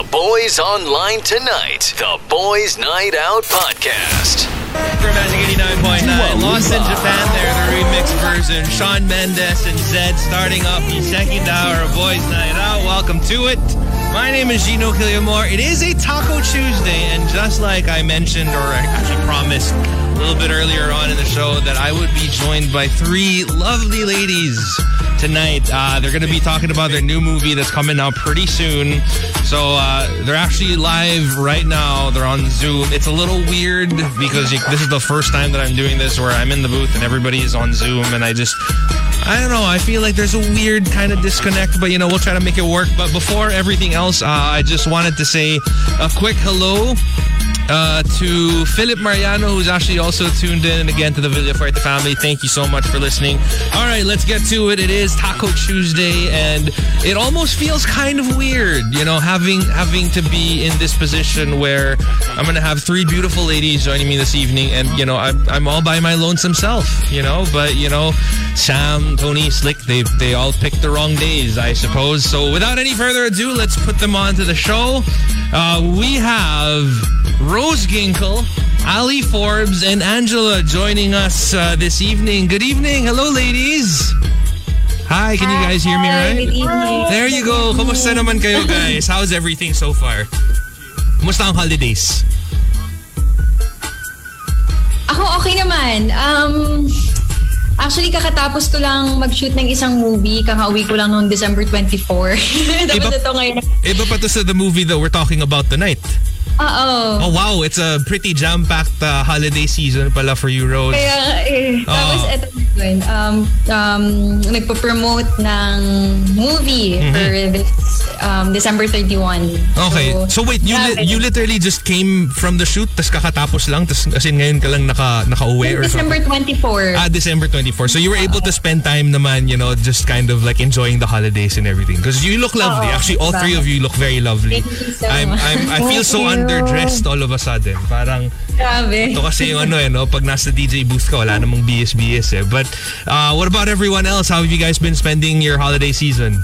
The Boys Online Tonight. The Boys Night Out Podcast. For Magic 89.9. Lost in Japan there, the remix version. Sean Mendes and Zed starting off the second hour of Boys Night Out. Welcome to it. My name is Gino Killiamore. It is a Taco Tuesday, and just like I mentioned, or I actually promised a little bit earlier on in the show, that I would be joined by three lovely ladies tonight. Uh, they're going to be talking about their new movie that's coming out pretty soon. So uh, they're actually live right now. They're on Zoom. It's a little weird because this is the first time that I'm doing this where I'm in the booth and everybody is on Zoom, and I just I don't know. I feel like there's a weird kind of disconnect, but you know, we'll try to make it work. But before everything else, uh, I just wanted to say a quick hello uh, to Philip Mariano, who's actually also tuned in again to the Villa Fuerte family. Thank you so much for listening. All right, let's get to it. It is Taco Tuesday, and it almost feels kind of weird, you know, having having to be in this position where I'm going to have three beautiful ladies joining me this evening, and you know, I'm, I'm all by my lonesome self, you know. But you know, Sam, Tony, Slick, they they all picked the wrong days, I suppose. So without any further ado, let's put them on to the show. Uh, we have Rose Ginkle, Ali Forbes, and Angela joining us uh, this evening. Good evening. Hello, ladies. Hi, can you guys hear me right? Good evening. There you go. Kumusta naman kayo, guys? How's everything so far? Kumusta ang holidays? Ako okay naman. Um, actually, kakatapos ko lang mag-shoot ng isang movie. Kakauwi ko lang noong December 24. Tapos Iba- ito ngayon. Iba pa to sa the movie that we're talking about tonight. Oo. Oh, wow. It's a pretty jam-packed uh, holiday season pala for you, Rose. Kaya, eh, tapos Oo. Yun, um, um, nagpo-promote ng movie Mm-hmm. for this um, December 31. Okay. So wait, you li- you literally just came from the shoot tas kakatapos lang tas as in ngayon ka lang naka nakauwi or December 24. Ah, December 24. So you were able to spend time naman, you know, just kind of like enjoying the holidays and everything. Because you look lovely. Oo, Actually, all three of you look very lovely. Thank you so I'm, much. I'm, I feel so you. underdressed all of a sudden. Parang, Grabe. ito kasi yung ano eh, no? Pag nasa DJ booth ka, wala namang BS-BS eh. But uh, what about everyone else? How have you guys been spending your holiday season?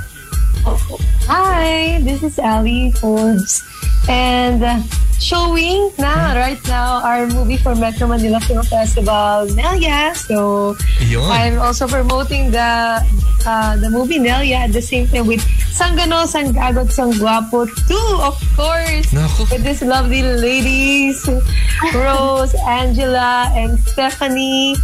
Hi, this is Ali Forbes. And uh, showing na right now our movie for Metro Manila Film Festival, Nelia. So Yun. I'm also promoting the uh, the movie Nelia at the same time with Sanggano, Sanggagot, Sangguapo too, of course. Nako. With these lovely ladies, Rose, Angela, and Stephanie.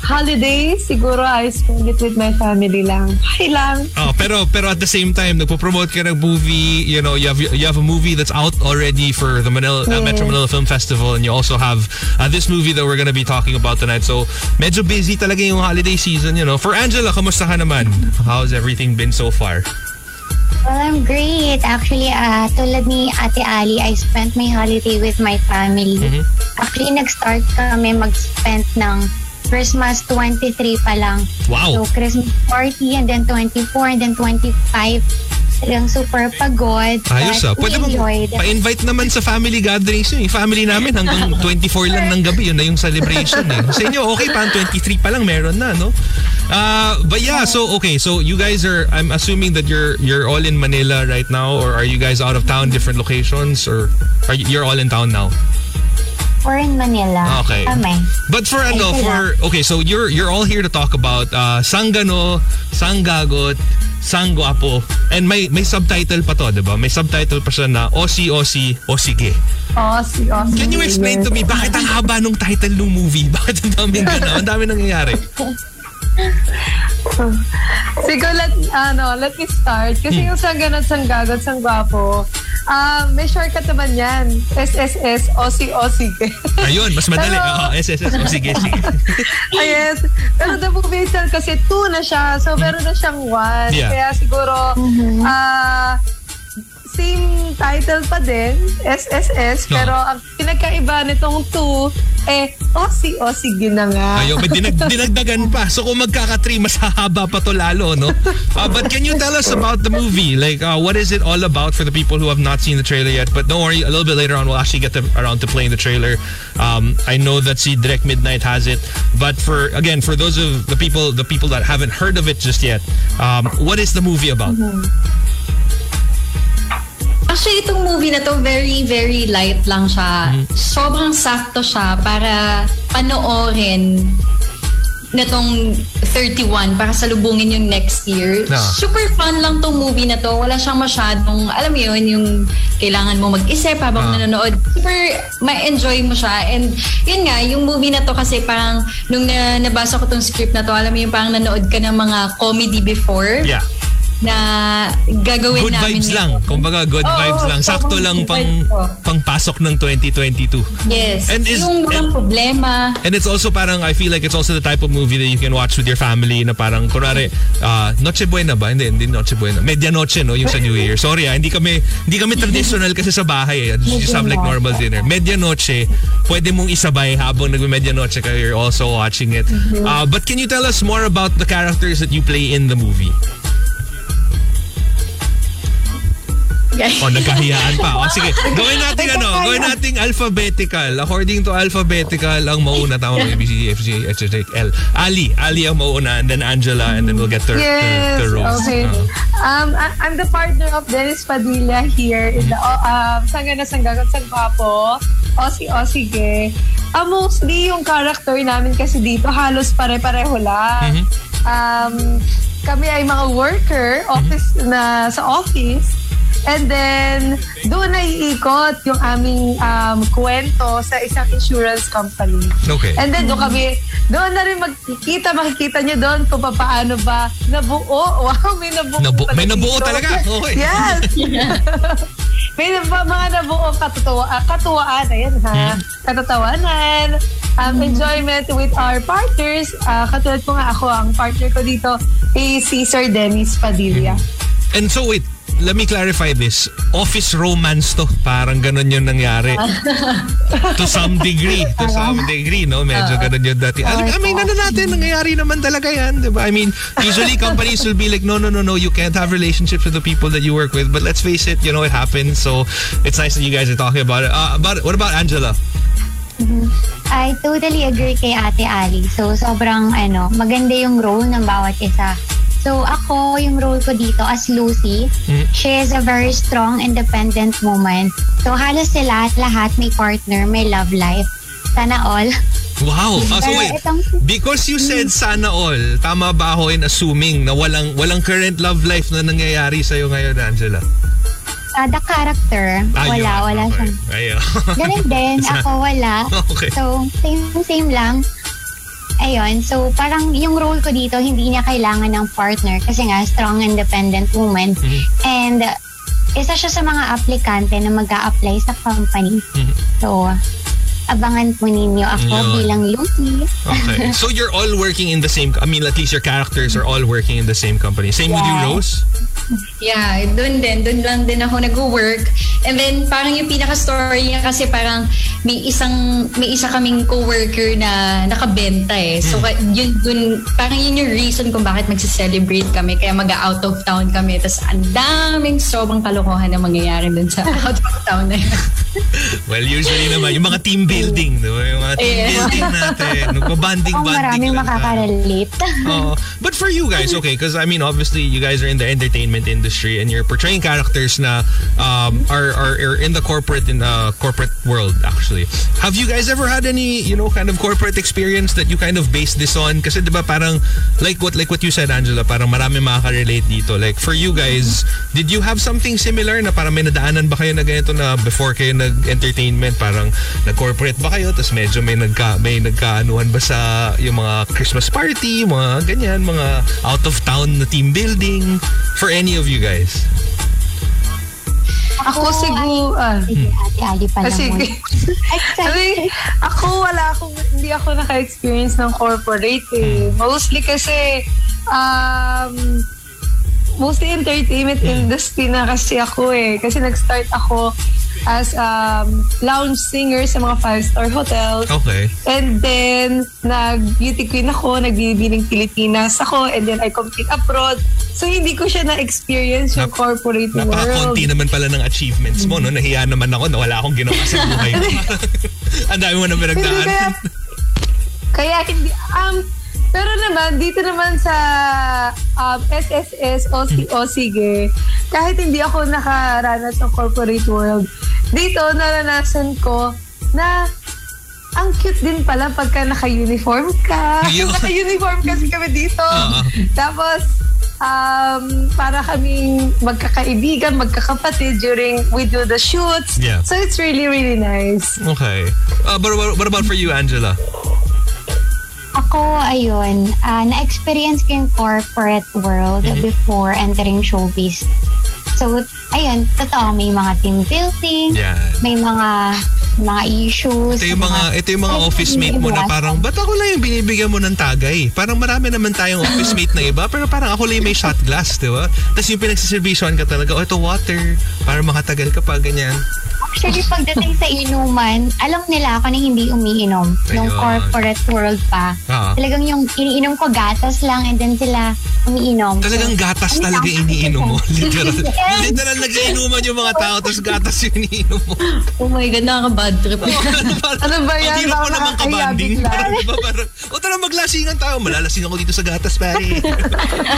Holidays, siguro I spend it with my family lang. Hi lang. Oh, pero pero at the same time, nagpo-promote ka ng movie, you know, you have you have a movie that's out already for the Manila uh, Metro Manila Film Festival and you also have uh, this movie that we're gonna be talking about tonight. So, medyo busy talaga yung holiday season, you know. For Angela, kamusta ka naman? How's everything been so far? Well, I'm great. Actually, uh, tulad ni Ate Ali, I spent my holiday with my family. Actually, nag-start kami mag-spend ng Christmas 23 pa lang. Wow. So, Christmas party and then 24 and then 25. Talagang super pagod. Ayos ah. Pwede we mo pa-invite naman sa family gatherings yun. Yung family namin hanggang 24 lang ng gabi. Yun na yung celebration eh. Sa inyo, okay pa. 23 pa lang meron na, no? Uh, but yeah, so okay. So you guys are, I'm assuming that you're you're all in Manila right now or are you guys out of town, different locations or are you, you're all in town now? We're in Manila. Okay. Kami. But for ano, Ay, for okay, so you're you're all here to talk about uh, Sanggano, Sanggagot, Sangguapo, and may may subtitle pa to, 'di ba? May subtitle pa siya na Osi Osi Osige. Awesome, awesome. Can you explain to me bakit ang haba nung title ng movie? Bakit ang daming gano'n? Ang dami nangyayari. Siguro, let, ano, let me start. Kasi yung sanggan at sanggagot, sanggwapo, ah may shortcut naman yan. SSS, OSI, OSI. Ayun, mas madali. Pero- Oo, SSS. O sige, sige. Ah, yes. Pero the movie itself kasi two na siya. So, meron na siyang one. Yeah. Kaya siguro, ah same title pa din, SSS. No. Pero ang pinagkaiba nitong two, eh, OSI, OSI na nga. Ayun, may dinag dinagdagan pa. So kung magkaka-3, mas hahaba pa to lalo, no? Uh, but can you tell us about the movie? Like, uh, what is it all about for the people who have not seen the trailer yet? But don't worry, a little bit later on, we'll actually get to, around to playing the trailer. Um, I know that see Direct Midnight has it, but for again, for those of the people, the people that haven't heard of it just yet, um, what is the movie about? Actually, itong movie na to, very, very light lang siya. Sobrang sakto siya para panoorin nitong 31 para salubungin yung next year. Ah. Super fun lang tong movie na to. Wala siyang masyadong, alam mo yun, yung kailangan mo mag-isip habang Ah. nanonood. Super ma-enjoy mo siya. And yun nga, yung movie na to kasi parang nung na, nabasa ko tong script na to, alam mo yung parang nanood ka ng mga comedy before Yeah. Na gagawin Good namin vibes yun. lang. Kumbaga, good Oo, vibes lang. Sakto lang good pang, ko. pang pasok ng 2022. Yes. And is- yung walang problema. And it's also parang, I feel like it's also the type of movie that you can watch with your family na parang, kunwari, uh, Noche Buena ba? Hindi, hindi Noche Buena. Medianoche, no? Yung sa New Year. Sorry ah, hindi kami, hindi kami traditional kasi sa bahay eh. You just have like normal dinner. Medianoche, pwede mong isabay habang nagme-medianoche ka, you're also watching it. Uh, but can you tell us more about the characters that you play in the movie? O, nagkahiyaan pa. O, sige. Gawin natin ano, gawin natin alphabetical. According to alphabetical, ang mauna tama A, B, C, D, F, G, H, K, L. Ali. Ali ang mauna, and then Angela, and then we'll get to, Yes, to, to Rose. okay. Uh, Um, I- I'm the partner of Dennis Padilla here in the um, Sangga na Sangga Sagpapo. Osi Osi ke. Ah, mostly yung character namin kasi dito halos pare-pareho lang. Um, kami ay mga worker, office na sa office. And then, doon na iikot yung aming um, kwento sa isang insurance company. Okay. And then doon kami, doon na rin magkikita, makikita niyo doon kung paano ba nabuo. Wow, may nabuo Nabu- may nabuo dito. talaga. Okay. Yes. may nab- mga nabuo katutuwa, ah, katuwaan. Ayan ha. Katatawanan. Um, enjoyment with our partners. Ah, katulad ko nga ako, ang partner ko dito is si Sir Dennis Padilla. and so wait, let me clarify this. Office romance to. Parang ganun yung nangyari. to some degree. To some degree, no? Medyo ganun yung dati. Alam, I mean, ano natin, nangyayari naman talaga yan, di ba? I mean, usually companies will be like, no, no, no, no, you can't have relationships with the people that you work with. But let's face it, you know, it happens. So, it's nice that you guys are talking about it. Uh, about, what about Angela? I totally agree kay Ate Ali. So, sobrang ano, maganda yung role ng bawat isa. So, ako, yung role ko dito as Lucy, she is a very strong, independent woman. So, halos sila lahat may partner, may love life. Sana all. Wow. Ah, so wait, itong- because you said sana all, tama ba ako in assuming na walang walang current love life na nangyayari sa'yo ngayon, Angela? Uh, the character, Ayun, wala, wala okay. siyang Ayun. Ganun din, ako wala. Okay. So, same, same lang. Ayun, so parang yung role ko dito, hindi niya kailangan ng partner kasi nga, strong independent woman. Mm-hmm. And uh, isa siya sa mga aplikante na mag apply sa company. Mm-hmm. So, abangan po ninyo ako Yun. bilang Lucy. Okay. So you're all working in the same, I mean, at least your characters are all working in the same company. Same with you. Rose? Yeah, doon din. Doon lang din ako nag-work. And then, parang yung pinaka-story niya kasi parang may isang, may isa kaming co-worker na nakabenta eh. So, yun, dun, parang yun yung reason kung bakit magse-celebrate kami. Kaya mag-out of town kami. Tapos, ang daming sobrang kalokohan na mangyayari dun sa out of town na yun. Well, usually naman, yung mga team building, di ba? Yung mga team Yeah. building natin. Nagpa-banding, Kung banding maraming makaka-relate. Oo. but for you guys, okay, because I mean, obviously, you guys are in the entertainment industry and you're portraying characters na um, are, are are in the corporate in the corporate world. Actually, have you guys ever had any you know kind of corporate experience that you kind of base this on? Kasi diba parang like what like what you said, Angela, parang marami makaka-relate dito. Like for you guys, did you have something similar na parang may nadaanan ba kayo na ganito na before kayo nag-entertainment, parang nag-corporate ba kayo? Tapos medyo may nagka may nagkaanuhan ba sa yung mga Christmas party, mga ganyan, mga out of town na team building for any of you guys? Ako siguro, ah, Sige, Ate Ali pa Ah, lang sige. Sabi, ako wala akong, hindi ako naka-experience ng corporate eh. Mostly kasi, um, mostly entertainment industry na kasi ako eh. Kasi nag-start ako as um, lounge singer sa mga five-star hotels. Okay. And then, nag-beauty queen ako, nagbibining Pilipinas ako, and then I compete abroad. So, hindi ko siya na-experience yung Nap- corporate world. Napaka-konti naman pala ng achievements mo, no? Nahiya naman ako na wala akong ginawa sa buhay ko. Ang dami mo na Hindi, kaya, pinagdaan. kaya hindi, um, Pero naman, dito naman sa um, SSS o si o sige, kahit hindi ako nakaranas ng corporate world, dito naranasan ko na ang cute din pala pagka naka-uniform ka. Naka-uniform kasi kami dito. Oo. Tapos, um, para kaming magkakaibigan, magkakapatid during we do the shoots. Yeah. So it's really, really nice. Okay. Uh, but what, what about for you, Angela? Ako, ayun, ah, na-experience ko yung corporate world Mm-hmm. before entering showbiz. So, ayun, totoo, may mga team building, Yan. may mga mga issues. Ito yung mga, ito yung mga Ay, office mate mo na parang, ba't ako lang yung binibigyan mo ng tagay? Parang marami naman tayong office mate na iba, pero parang ako lang yung may shot glass, di ba? Tapos yung pinagsiservisyon ka talaga, oh, ito water, para makatagal ka pa, ganyan. Actually, pagdating sa inuman, alam nila ako na hindi umiinom. Nung Ayun. corporate world pa. Ah. Talagang yung iniinom ko gatas lang and then sila umiinom. Talagang So, gatas ano talaga lang, iniinom mo. Literal. Yes. Literal nagiinuman yung mga tao, tapos gatas yung iniinom mo. Oh my God, nakaka-bad trip. Ano ba yan? Hirap mo naman kabanding. bigla. Parang, diba, parang, o tara maglasingan tayo. Malalasing ako dito sa gatas, pare.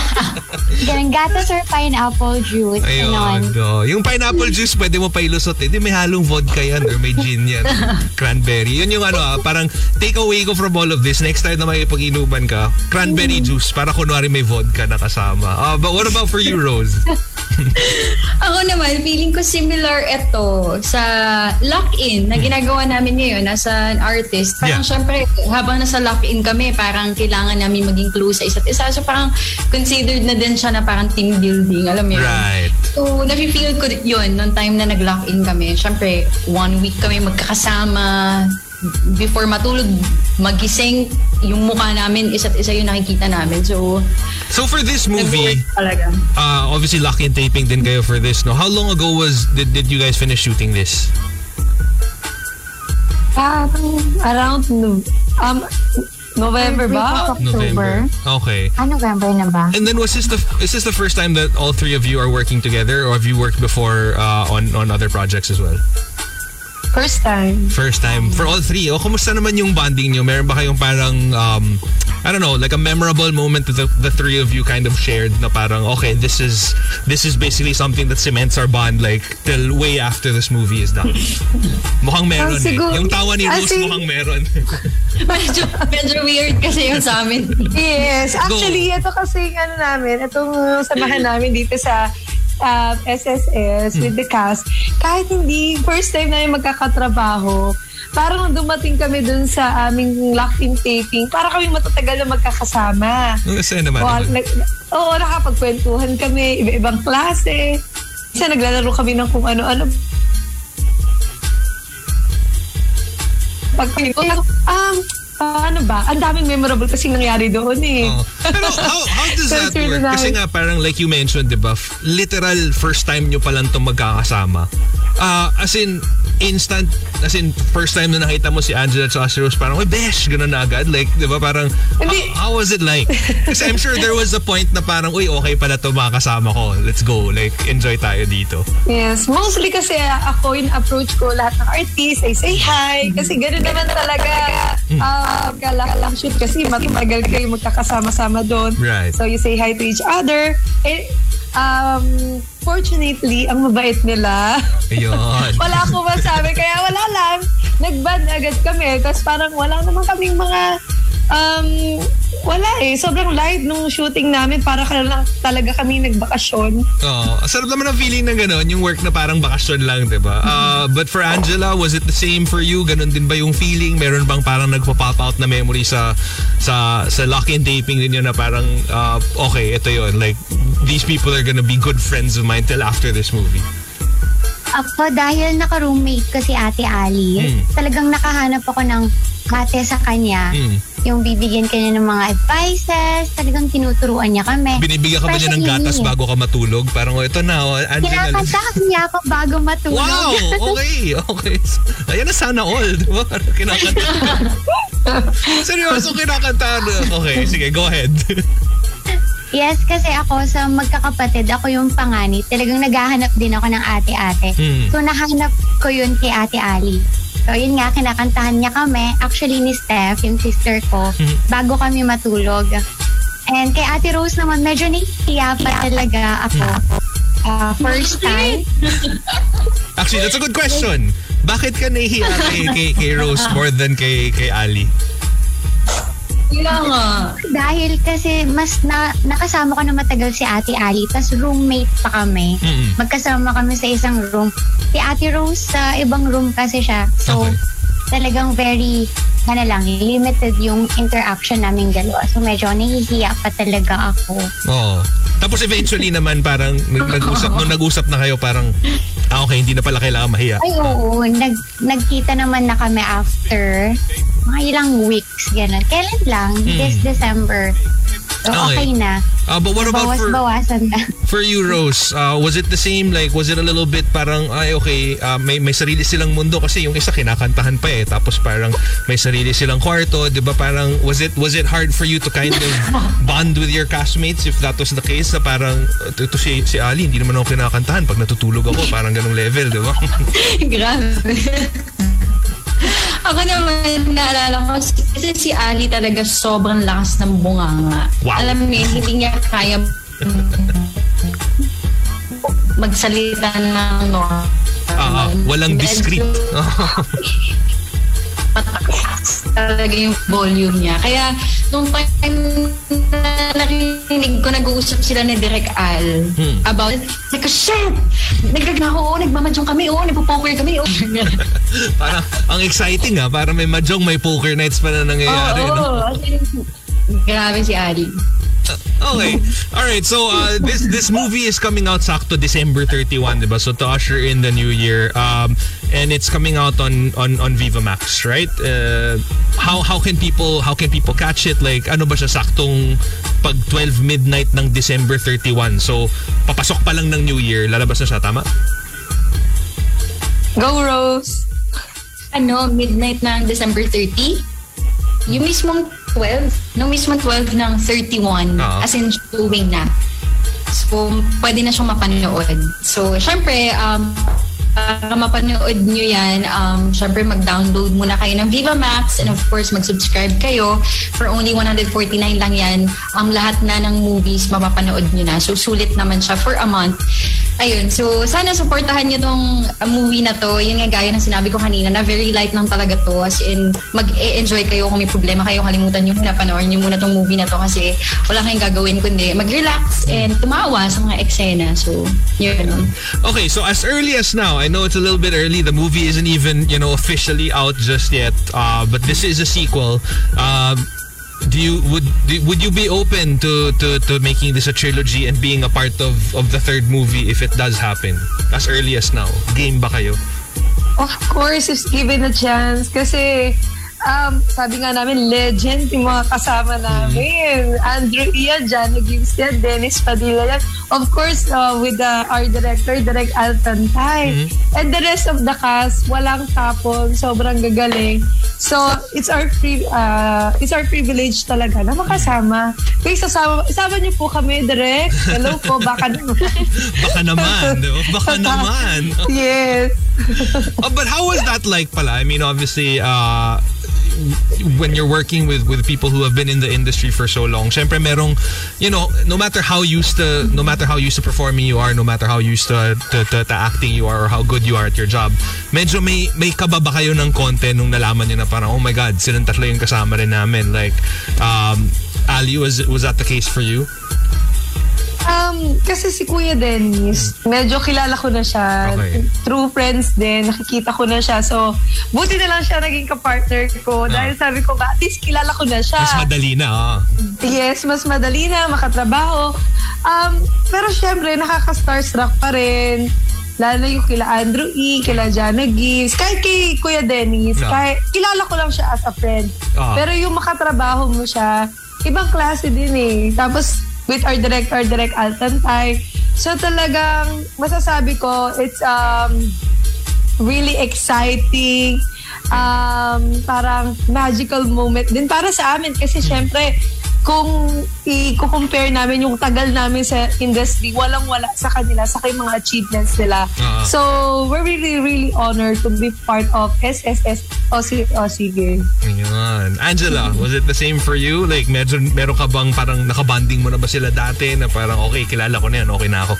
Ganun, gatas or pineapple juice. Ayun. Oh. Yung pineapple juice, pwede mo pa ilusot eh. Di may halong vodka yan or may gin yan. Cranberry. Yun yung ano ah, parang take away ko from all of this. Next time na may pag-inuman ka, cranberry juice para kunwari may vodka na kasama. Ah, but what about for you, Rose? Ako naman, feeling ko similar ito sa lock-in na ginagawa namin ngayon as an artist. Parang Yeah. syempre, habang nasa lock-in kami, parang kailangan namin maging close sa isa't isa. So parang considered na din siya na parang team building. Alam mo yun? Right. So, nafe-feel ko yun nung time na nag-lock-in kami. Syempre, one week kami magkakasama. Before matulog, magising, yung mukha namin, isa't isa yung nakikita namin. So, So for this movie, talaga. uh, obviously lock in taping din kayo for this, no? How long ago was did, did you guys finish shooting this? Parang around no, um, November ba? October. Okay. Ah, November na ba? And then was this the is this the first time that all three of you are working together, or have you worked before uh, on on other projects as well? First time. First time for all three. O kumusta naman yung bonding nyo? Meron ba kayong parang um, I don't know, like a memorable moment that the, the three of you kind of shared na parang okay, this is this is basically something that cements our bond like till way after this movie is done. Mukhang meron eh. siguro- Yung tawa ni ah, Rose sig- mukhang meron. medyo, medyo weird kasi yung sa amin. Yes. Actually, ito kasi ano namin, itong samahan namin dito sa uh, SSS with the cast, kahit hindi first time namin magkakatrabaho, parang dumating kami dun sa aming lock-in taping, para kami matatagal na magkakasama. Kasi naman. O, naman. nag, oo, nakapagkwentuhan kami, iba-ibang klase. Kasi naglalaro kami ng kung ano-ano. Pag um, ano ba? Ang daming memorable kasi nangyari doon eh. Oo. Pero how, how does that work? Kasi nga parang like you mentioned, di ba? Literal first time nyo pa lang itong magkakasama. Ah, as in, instant, as in, first time na nakita mo si Angela at si Rose, parang, uy, besh, gano'n na agad. Like, di ba, parang, Hindi. how, how was it like? Kasi I'm sure there was a point na parang, uy, okay pala to makakasama ko. Let's go. Like, enjoy tayo dito. Yes, mostly kasi uh, ako yung approach ko lahat ng artist ay say hi kasi ganoon naman talaga uh, lang shoot kasi matagal kayo magkakasama-sama doon. Right. So you say hi to each other. Eh, um, fortunately, ang mabait nila. Ayun. wala akong masabi kaya wala lang. Nag-band agad kami. Tapos parang wala naman kaming mga um, wala eh. Sobrang light nung shooting namin. Para ka lang talaga kami nagbakasyon. Oo. Sarap naman ang feeling na gano'n, yung work na parang bakasyon lang, di ba? Uh, but for Angela, was it the same for you? Ganon din ba yung feeling? Meron bang parang nagpa-pop out na memory sa sa sa lock-in taping ninyo na parang, uh, okay, ito yon Like, these people are gonna be good friends of mine till after this movie. Ako, dahil naka-roommate ko si Ate Ali, Hmm. talagang nakahanap ako ng ate sa kanya. Hmm. Yung bibigyan kanya ng mga advices, talagang tinuturuan niya kami. Binibigyan ka ba niya ng gatas me. bago ka matulog? Parang, oh, ito na, oh, Angela. Kinakanta kasi niya ako bago matulog. Wow! Okay, okay. Ayan na sana all, di ba? Kinakanta. Seryoso kinakanta. Okay, sige, go ahead. Yes, kasi ako sa magkakapatid, ako yung panganit. Talagang naghahanap din ako ng ate-ate. Hmm. So, nahanap ko yun kay Ate Ali. So, yun nga, kinakantahan niya kami. Actually, ni Steph, yung sister ko, bago kami matulog. And kay Ate Rose naman, medyo nahihiya pa talaga ako. Uh, first time. Actually, that's a good question. Bakit ka nahihiya kay, kay, kay Rose more than kay, kay Ali? Kaya nga. Dahil kasi mas na, nakasama ko na matagal si Ate Ali, tas roommate pa kami. Mm-mm. Magkasama kami sa isang room. Si Ate Rose, sa ibang room kasi siya. So, Okay. talagang very, ano lang, limited yung interaction namin dalawa. So, medyo nahihiya pa talaga ako. Oo. Tapos eventually naman parang nag- nag-usap, nung nag-usap na kayo parang, ah okay, hindi na pala kailangan mahiya. Ay, oo. Nag, nagkita naman na kami after mga ilang weeks, gano'n. Kailan lang? This December. So, Okay. okay, na. Uh, but what about for, Bawas-bawasan na. for you, Rose? Uh, was it the same? Like, was it a little bit parang, ay okay, uh, may, may sarili silang mundo kasi yung isa kinakantahan pa eh. Tapos parang may sarili silang kwarto, di ba? Parang, was it was it hard for you to kind of bond with your castmates if that was the case? Na parang, ito si, si Ali, hindi naman ako kinakantahan. Pag natutulog ako, parang ganong level, di ba? Grabe. Ako naman, naalala ko, kasi si Ali talaga sobrang lakas ng bunganga. Wow. Alam mo yun, hindi niya kaya magsalita ng normal. Ah, walang discreet. Talaga yung volume niya. Kaya, nung time na narinig ko, nag-uusap sila ni Direk Al Hmm. about, like, shit! Nagagna ako, oo, nagmamadyong kami, oo, nagpo-poker kami, oo. parang, ang exciting ah. Parang may mahjong, may poker nights pa na nangyayari. Oo, no? oo. As in, Grabe si Ali. Okay. All right. So uh, this this movie is coming out sakto December 31, diba? So to usher in the new year. Um, and it's coming out on on on Viva Max, right? Uh, how how can people how can people catch it? Like ano ba siya saktong pag 12 midnight ng December 31. So papasok pa lang ng New Year, lalabas na siya, tama? Go, Rose! Ano, midnight ng December 30? Yung mismong 12? No, mismong 12 ng 31. Oo. As in, showing na. So, pwede na siyang mapanood. So, syempre, um, para mapanood nyo yan, um, syempre mag-download muna kayo ng Viva Max and of course mag-subscribe kayo. For only 149 lang yan. Ang lahat na ng movies mapapanood nyo na. So sulit naman siya for a month. Ayun, so sana supportahan nyo tong uh, movie na to. Yun nga gaya ng sinabi ko kanina na very light lang talaga to. As in, mag-enjoy kayo kung may problema kayo. Kalimutan nyo muna, panoorin nyo muna tong movie na to kasi wala kayong gagawin kundi mag-relax and tumawa sa mga eksena. So, yun. Okay, so as early as now, I know it's a little bit early. The movie isn't even, you know, officially out just yet. Uh, but this is a sequel. Um, do you would do, would you be open to, to to making this a trilogy and being a part of of the third movie if it does happen as early as now? Game ba kayo? Of course, if given a chance. Kasi, um, sabi nga namin, legend yung mga kasama namin. Andrew Ian, Jano Gibbs yan, Dennis Padilla yan. Of course, uh, with the, our director, Direk Alton Tay. And the rest of the cast, walang tapon, sobrang gagaling. So, it's our pri- uh, it's our privilege talaga na makasama. Kaya sasama, isama niyo po kami, Direk. Hello po, baka naman. Baka naman, di ba? Baka naman. yes. Oh, but how was that like pala? I mean, obviously, uh, when you're working with with people who have been in the industry for so long, syempre merong, you know, no matter how used to, no matter how used to performing you are, no matter how used to, to, to, to acting you are or how good you are at your job, medyo may, may kababa kayo ng konti nung nalaman nyo na parang, oh my God, silang tatlo yung kasama rin namin. Like, um, Ali, was, was that the case for you? Um, kasi si Kuya Dennis, medyo kilala ko na siya. Okay. True friends din, nakikita ko na siya. So, buti na lang siya naging kapartner ko. Dahil sabi ko, ba, at least kilala ko na siya. Mas madali na, ah. Yes, mas madali na, makatrabaho. Um, pero syempre, nakaka-starstruck pa rin. Lalo na yung kila Andrew E., kila Jana Gibbs, kahit kay Kuya Dennis, No. kahit, kilala ko lang siya as a friend. Ah. Pero yung makatrabaho mo siya, ibang klase din eh. Tapos, with our director, Direct Alton Tay. So talagang, masasabi ko, it's um, really exciting, um, parang magical moment din para sa amin kasi syempre kung i-compare namin yung tagal namin sa industry, walang-wala sa kanila sa kay mga achievements nila. Ah. So, we're really, really honored to be part of SSS Ossie Ossie Ayun. Angela, was it the same for you? Like, medyo, meron ka bang parang nakabanding mo na ba sila dati na parang okay, kilala ko na yan, okay na ako?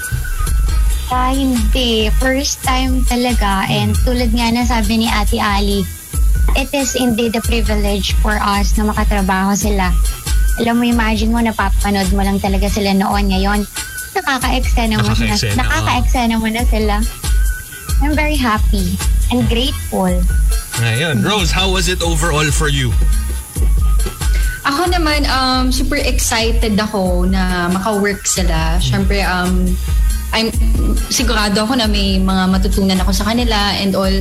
Ah, hindi. First time talaga. And tulad nga na sabi ni Ate Ali, it is indeed a privilege for us na makatrabaho sila. Alam mo, imagine mo, napapanood mo lang talaga sila noon. Ngayon, nakaka-eksena mo, na, Nakaka-eksena, mo na sila. I'm very happy and grateful. Ngayon. Rose, how was it overall for you? Ako naman, um, super excited ako na maka-work sila. Siyempre, um, I'm sigurado ako na may mga matutunan ako sa kanila and all.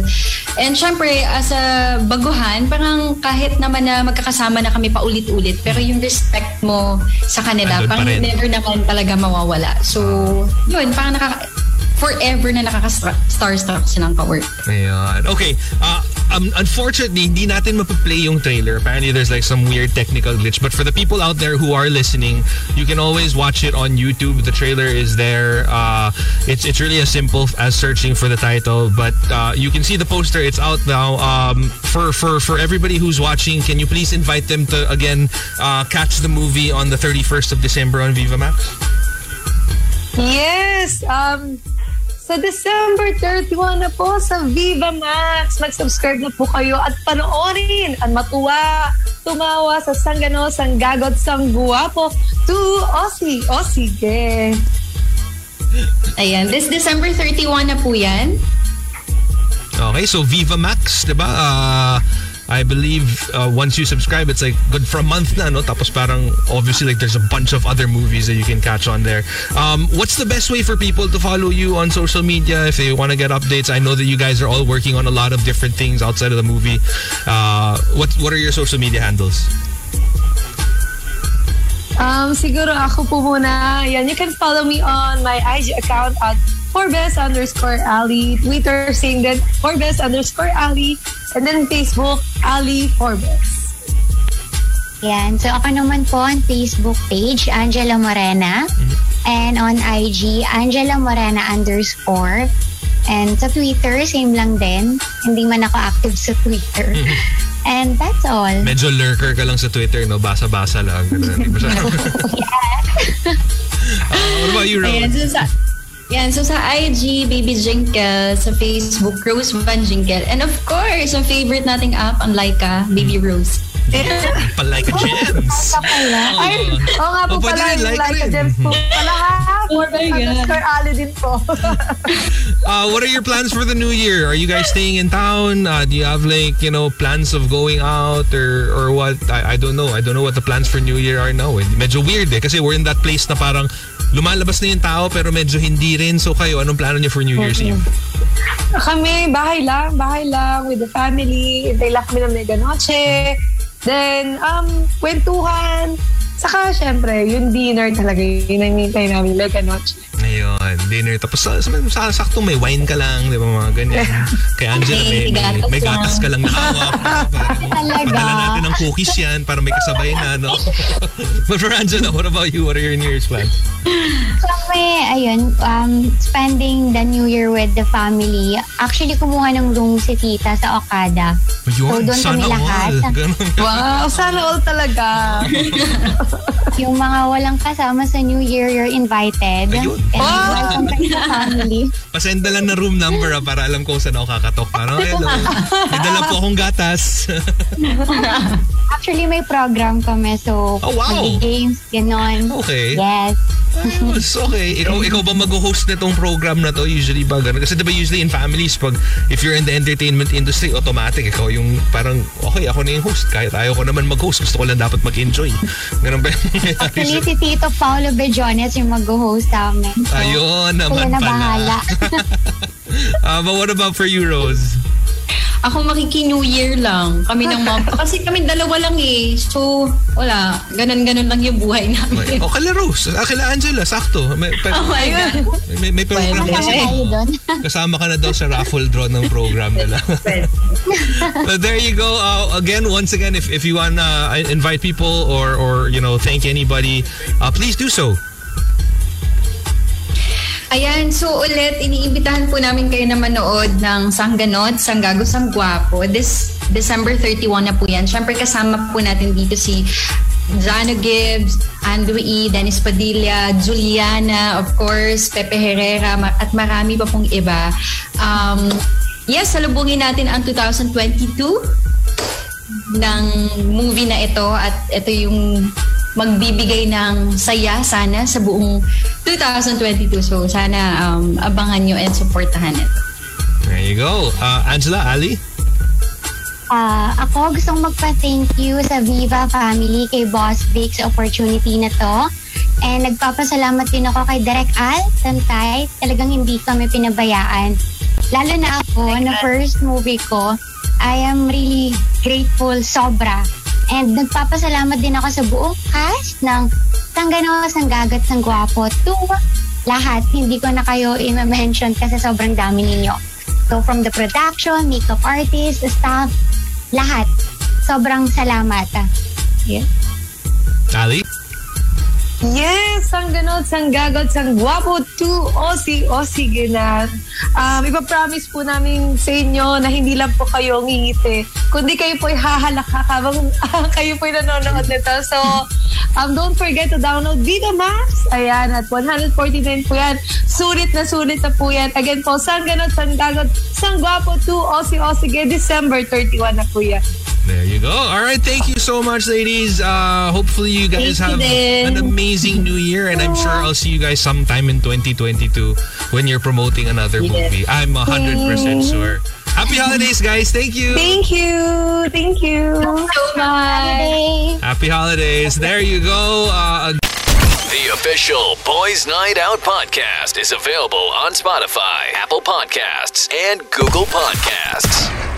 And syempre, as a baguhan, parang kahit naman na magkakasama na kami paulit-ulit, pero yung respect mo sa kanila, Andun pa parang rin. never naman talaga mawawala. So, yun, parang nakaka forever na nakaka-starstruck silang ka-work. Ayan. Okay. Uh, um, unfortunately, hindi natin mapaplay yung trailer. Apparently, there's like some weird technical glitch. But for the people out there who are listening, you can always watch it on YouTube. The trailer is there. Uh, it's it's really as simple as searching for the title. But uh, you can see the poster. It's out now. Um, for for for everybody who's watching, can you please invite them to again uh, catch the movie on the 31st of December on Viva Max? Yes! Um, sa December 31 na po sa Viva Max. Mag-subscribe na po kayo at panoorin ang matuwa, tumawa sa sanggano, sanggagot, sangguwapo to Aussie. O sige. Ayan, this December 31 na po yan. Okay, so Viva Max, 'di ba? Uh, I believe uh, once you subscribe, it's like good for a month na, no? Tapos parang obviously like there's a bunch of other movies that you can catch on there. Um, what's the best way for people to follow you on social media if they want to get updates? I know that you guys are all working on a lot of different things outside of the movie. Uh, what what are your social media handles? Um, siguro ako po muna. Yan, you can follow me on my IG account at Forbes underscore Ali. Twitter, same din, Forbes underscore Ali. And then Facebook, Ali Forbes. Yan. So ako naman po on Facebook page, Angela Morena. And on IG, Angela Morena underscore. And sa Twitter, same lang din. Hindi man ako active sa Twitter. And that's all. Medyo lurker ka lang sa Twitter, no? Basa-basa lang. Ganun. Siya? Uh, what about you, Rose? Ayan, so sa, yan, so sa IG, Baby Jinkel, sa Facebook, Rose Van Jinkel, and of course, ang favorite nating app, ang Laika, Baby Rose. Palike gems. Ay, oo nga po Oh, pala, rin, yung like like a gems po pala ha. My God. underscore Ali din po. Uh, what are your plans for the new year? Are you guys staying in town? Uh, do you have like you know plans of going out or or what? I, I don't know. I don't know what the plans for New Year are now. Eh. Medyo weird eh kasi we're in that place na parang lumalabas na yung tao pero medyo hindi rin. So kayo, anong plano niyo for New Year's Eve? kami, bahay lang, bahay lang with the family. Hintay lang kami ng mega noche. Then, um, kwentuhan. Saka, syempre, yung dinner talaga yun ang hintay namin, mega noche. Ayun, dinner. Tapos sa, sa, sa sakto may wine ka lang, di ba mga ganyan. Kay Angela, may, may, may gatas ka lang na hawak. Talaga. Padala natin ng cookies yan para may kasabay na, no? But for Angela, what about you? What are your New Year's plans? Kami, ayun, um, spending the New Year with the family. Actually, kumuha ng room si tita sa Okada. Yun, doon sana kami lahat. Wow, sana all talaga. Yung mga walang kasama sa New Year, you're invited. Ayun. And welcome kayo sa family. Pasend na lang na room number ah, para alam ko saan ako kakatok. Parang, hello, may dala po akong gatas. Actually, may program kami. So, Oh, wow. games ganon. okay. Yes. Ayos, okay. Ikaw, ikaw ba mag-host na tong program na to? Usually ba ganun? Kasi diba usually in families, pag if you're in the entertainment industry, automatic, ikaw yung parang, okay, ako na yung host. Kahit ayaw ko naman mag-host, gusto ko lang dapat mag-enjoy. Ganun ba yung Actually, si Tito Paolo Bejones yung mag-host sa amin. So, Ayun naman na pala. bahala. Uh, but what about for you, Rose? Ako makiki-New Year lang. Kami ng mom. Kasi kami dalawa lang eh. So, wala. Ganon-ganon lang yung buhay namin. O, kalaro. Ah, kila Angela, sakto. May, pe- Oh my God. may, may program Pwede. kasi. Kasama ka na daw sa raffle draw ng program nila. but there you go. Uh, again, once again, if, if you wanna uh, invite people or, or you know, thank anybody, uh, please do so. Ayan, so ulit, iniimbitahan po namin kayo na manood ng Sangganot, Sanggago, Sanggwapo. This December 31 na po yan. Siyempre kasama po natin dito si Zano Gibbs, Andrew E., Dennis Padilla, Juliana, of course, Pepe Herrera, at marami pa pong iba. Um, yes, salubungin natin ang 2022 ng movie na ito at ito yung magbibigay ng saya sana sa buong 2022. So sana um, abangan nyo and supportahan ito. There you go. Uh, Angela, Ali? Ah, ako gustong magpa-thank you sa Viva family kay Boss Vic sa opportunity na to. And nagpapasalamat din ako kay Direk Al Tantay. Talagang hindi kami pinabayaan. Lalo na ako, na first movie ko, I am really grateful, sobra. And nagpapasalamat din ako sa buong cast ng Sanggano, Sanggagat, Sanggwapo to lahat. Hindi ko na kayo i-mention kasi sobrang dami ninyo. So from the production, makeup artist, staff, lahat. Sobrang salamat. Yeah. Ali? Yes, ang ganot, sang gagot, sang guwapo, to Osi, Osi Ginat. Um, ipapromise po namin sa inyo na hindi lang po kayo ngingiti, kundi kayo po'y hahalakak habang kayo po'y nanonood nito. So, um, don't forget to download Vida Max. Ayan, at 149 po yan. Sulit na sulit na po yan. Again po, sang ganot, sang gagot, sang guwapo, to Osi, Osi Ginat. December 31 na po yan. There you go. All right, thank you so much, ladies. Uh, hopefully, you guys Thank have din. an amazing new year, and I'm sure I'll see you guys sometime in 2022 when you're promoting another movie. I'm 100% sure. Happy holidays, guys. Thank you. Thank you. Thank you. So much! Bye! Happy holidays. There you go. Uh, The official Boys Night Out podcast is available on Spotify, Apple Podcasts, and Google Podcasts.